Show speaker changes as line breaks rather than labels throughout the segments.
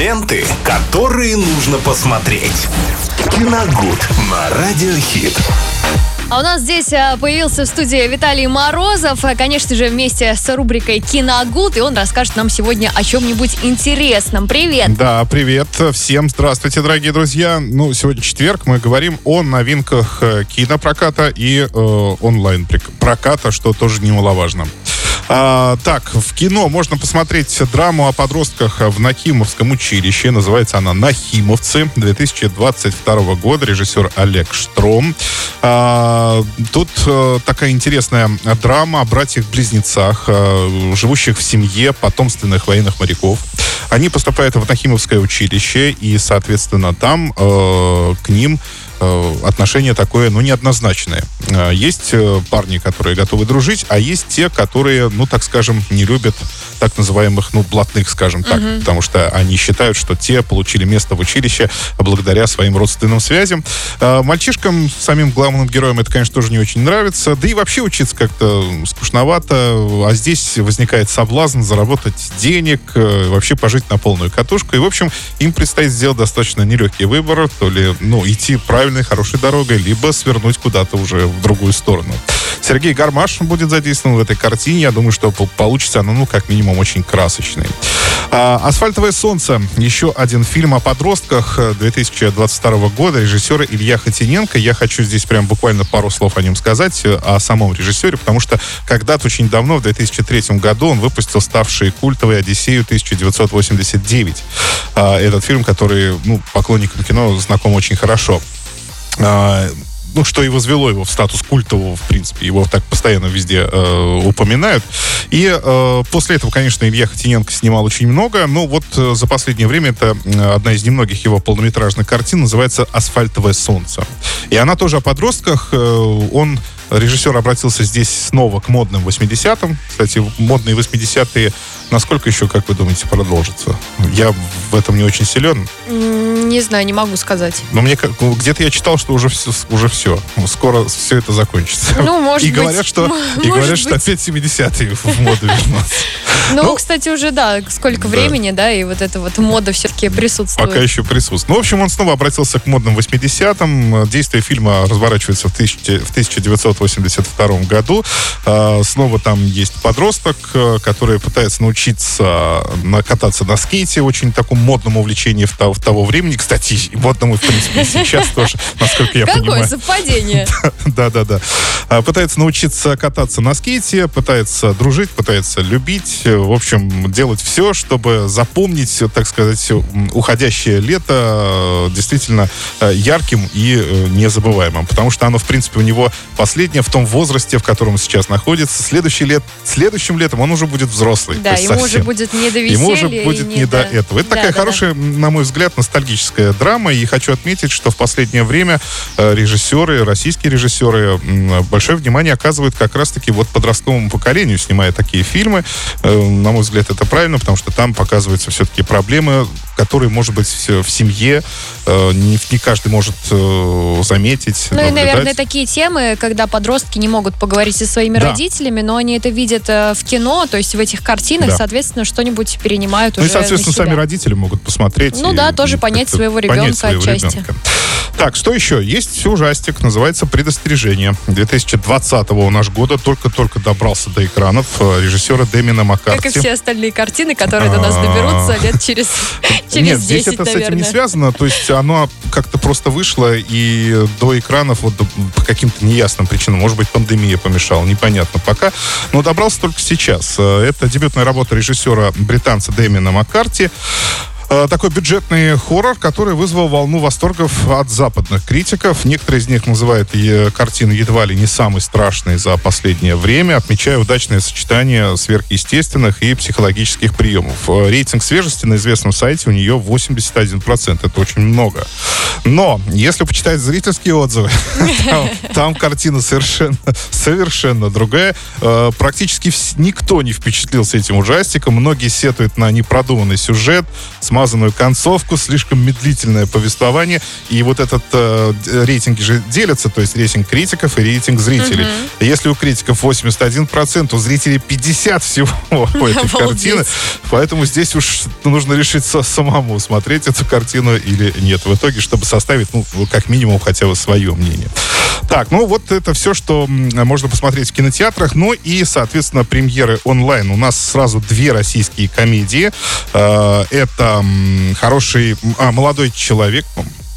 Ленты, которые нужно посмотреть. Киногуд на Радиохит.
А у нас здесь а, появился в студии Виталий Морозов, а, конечно же, вместе с рубрикой «Киногуд», и он расскажет нам сегодня о чем-нибудь интересном. Привет!
Да, привет всем. Здравствуйте, дорогие друзья. Ну, сегодня четверг, мы говорим о новинках э, кинопроката и э, онлайн-проката, что тоже немаловажно. А, так, в кино можно посмотреть драму о подростках в Нахимовском училище. Называется она «Нахимовцы» 2022 года. Режиссер Олег Штром. А, тут а, такая интересная драма о братьях-близнецах, а, живущих в семье потомственных военных моряков. Они поступают в Нахимовское училище, и, соответственно, там э, к ним отношение такое, ну, неоднозначное. Э, есть э, парни, которые готовы дружить, а есть те, которые, ну, так скажем, не любят так называемых, ну, блатных, скажем так, угу. потому что они считают, что те получили место в училище благодаря своим родственным связям. Мальчишкам, самим главным героям, это, конечно, тоже не очень нравится, да и вообще учиться как-то скучновато, а здесь возникает соблазн заработать денег, вообще пожить на полную катушку, и, в общем, им предстоит сделать достаточно нелегкий выбор, то ли, ну, идти правильно правильной, хорошей дорогой, либо свернуть куда-то уже в другую сторону. Сергей Гармаш будет задействован в этой картине. Я думаю, что получится она, ну, как минимум, очень красочной. А, «Асфальтовое солнце» — еще один фильм о подростках 2022 года режиссера Илья Хотиненко. Я хочу здесь прям буквально пару слов о нем сказать, э, о самом режиссере, потому что когда-то очень давно, в 2003 году, он выпустил ставший культовый «Одиссею 1989». А, этот фильм, который ну, поклонникам кино знаком очень хорошо. А, ну, что и возвело его в статус культового, в принципе. Его так постоянно везде э, упоминают. И э, после этого, конечно, Илья Хотиненко снимал очень много. Но вот э, за последнее время это э, одна из немногих его полнометражных картин, называется «Асфальтовое солнце». И она тоже о подростках. Э, он Режиссер обратился здесь снова к модным 80-м. Кстати, модные 80-е, насколько еще, как вы думаете, продолжатся? Я в этом не очень силен.
Не знаю, не могу сказать.
Но мне где-то я читал, что уже все, уже все. Скоро все это закончится.
Ну, может
и говорят, что, и говорят, что опять 70-е в моду вернутся.
Ну, ну, кстати, уже, да, сколько времени, да, и вот эта вот мода все-таки присутствует.
Пока еще присутствует. Ну, в общем, он снова обратился к модным 80-м. Действие фильма разворачивается в, тысячи, в 1982 году. А, снова там есть подросток, э, который пытается научиться кататься на скейте, очень такому модному увлечению в того, в того времени. Кстати, модному, в принципе, сейчас тоже, насколько я
Какое
понимаю.
Какое совпадение.
Да, да, да. А, пытается научиться кататься на скейте, пытается дружить, пытается любить, в общем, делать все, чтобы запомнить, так сказать, уходящее лето э, действительно э, ярким и э, незабываемым. Потому что оно, в принципе, у него последнее в том возрасте, в котором он сейчас находится. Следующий лет, следующим летом он уже будет взрослый.
Да, ему совсем. уже будет не до веселья.
Ему уже будет не, не до... до этого. Это да, такая да, хорошая, да. на мой взгляд, ностальгическая драма. И хочу отметить, что в последнее время режиссеры, российские режиссеры большое внимание оказывают как раз-таки вот подростковому поколению, снимая такие фильмы на мой взгляд, это правильно, потому что там показываются все-таки проблемы, которые, может быть, в семье э, не, не каждый может э, заметить.
Ну наблюдать. и, наверное, такие темы, когда подростки не могут поговорить со своими да. родителями, но они это видят э, в кино, то есть в этих картинах, да. соответственно, что-нибудь перенимают
ну,
уже
Ну и, соответственно, сами родители могут посмотреть.
Ну и, да, тоже понять своего ребенка понять своего отчасти. Ребенка.
Так, что еще? Есть ужастик, называется «Предостережение». 2020 у нас года только-только добрался до экранов режиссера Дэмина Маккарти.
Как и все остальные картины, которые до нас а. доберутся лет через, через Нет,
здесь это с этим не связано. То есть оно как-то просто вышло и до экранов вот по каким-то неясным причинам. Может быть, пандемия помешала, непонятно пока. Но добрался только сейчас. Это дебютная работа режиссера британца Дэмина Маккарти. Э, такой бюджетный хоррор, который вызвал волну восторгов от западных критиков. Некоторые из них называют э, картину едва ли не самой страшной за последнее время, отмечая удачное сочетание сверхъестественных и психологических приемов. Э, рейтинг свежести на известном сайте у нее 81%. Это очень много. Но, если почитать зрительские отзывы, там, картина совершенно, совершенно другая. Практически никто не впечатлился этим ужастиком. Многие сетуют на непродуманный сюжет, с смазанную концовку, слишком медлительное повествование. И вот этот э, рейтинги же делятся, то есть рейтинг критиков и рейтинг зрителей. Mm-hmm. Если у критиков 81%, у зрителей 50 всего у этой картины. Поэтому здесь уж нужно решить самому, смотреть эту картину или нет. В итоге, чтобы составить, ну, как минимум, хотя бы свое мнение. Так, ну вот это все, что можно посмотреть в кинотеатрах. Ну и, соответственно, премьеры онлайн. У нас сразу две российские комедии. Э, это хороший, а, молодой человек,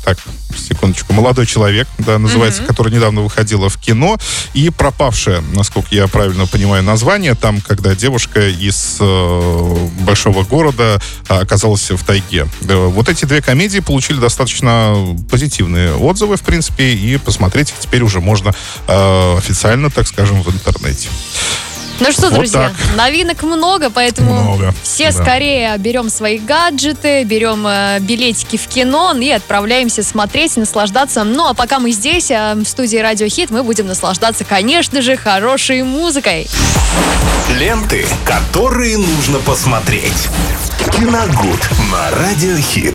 так, секундочку, «Молодой человек», да, называется, mm-hmm. который недавно выходила в кино, и «Пропавшая», насколько я правильно понимаю название, там, когда девушка из э, большого города оказалась в тайге. Вот эти две комедии получили достаточно позитивные отзывы, в принципе, и посмотреть их теперь уже можно э, официально, так скажем, в интернете.
Ну что, вот друзья, так. новинок много, поэтому много, все да. скорее берем свои гаджеты, берем э, билетики в кино и отправляемся смотреть, наслаждаться. Ну а пока мы здесь, э, в студии Радио Хит, мы будем наслаждаться, конечно же, хорошей музыкой.
Ленты, которые нужно посмотреть. Киногуд на Радио Хит.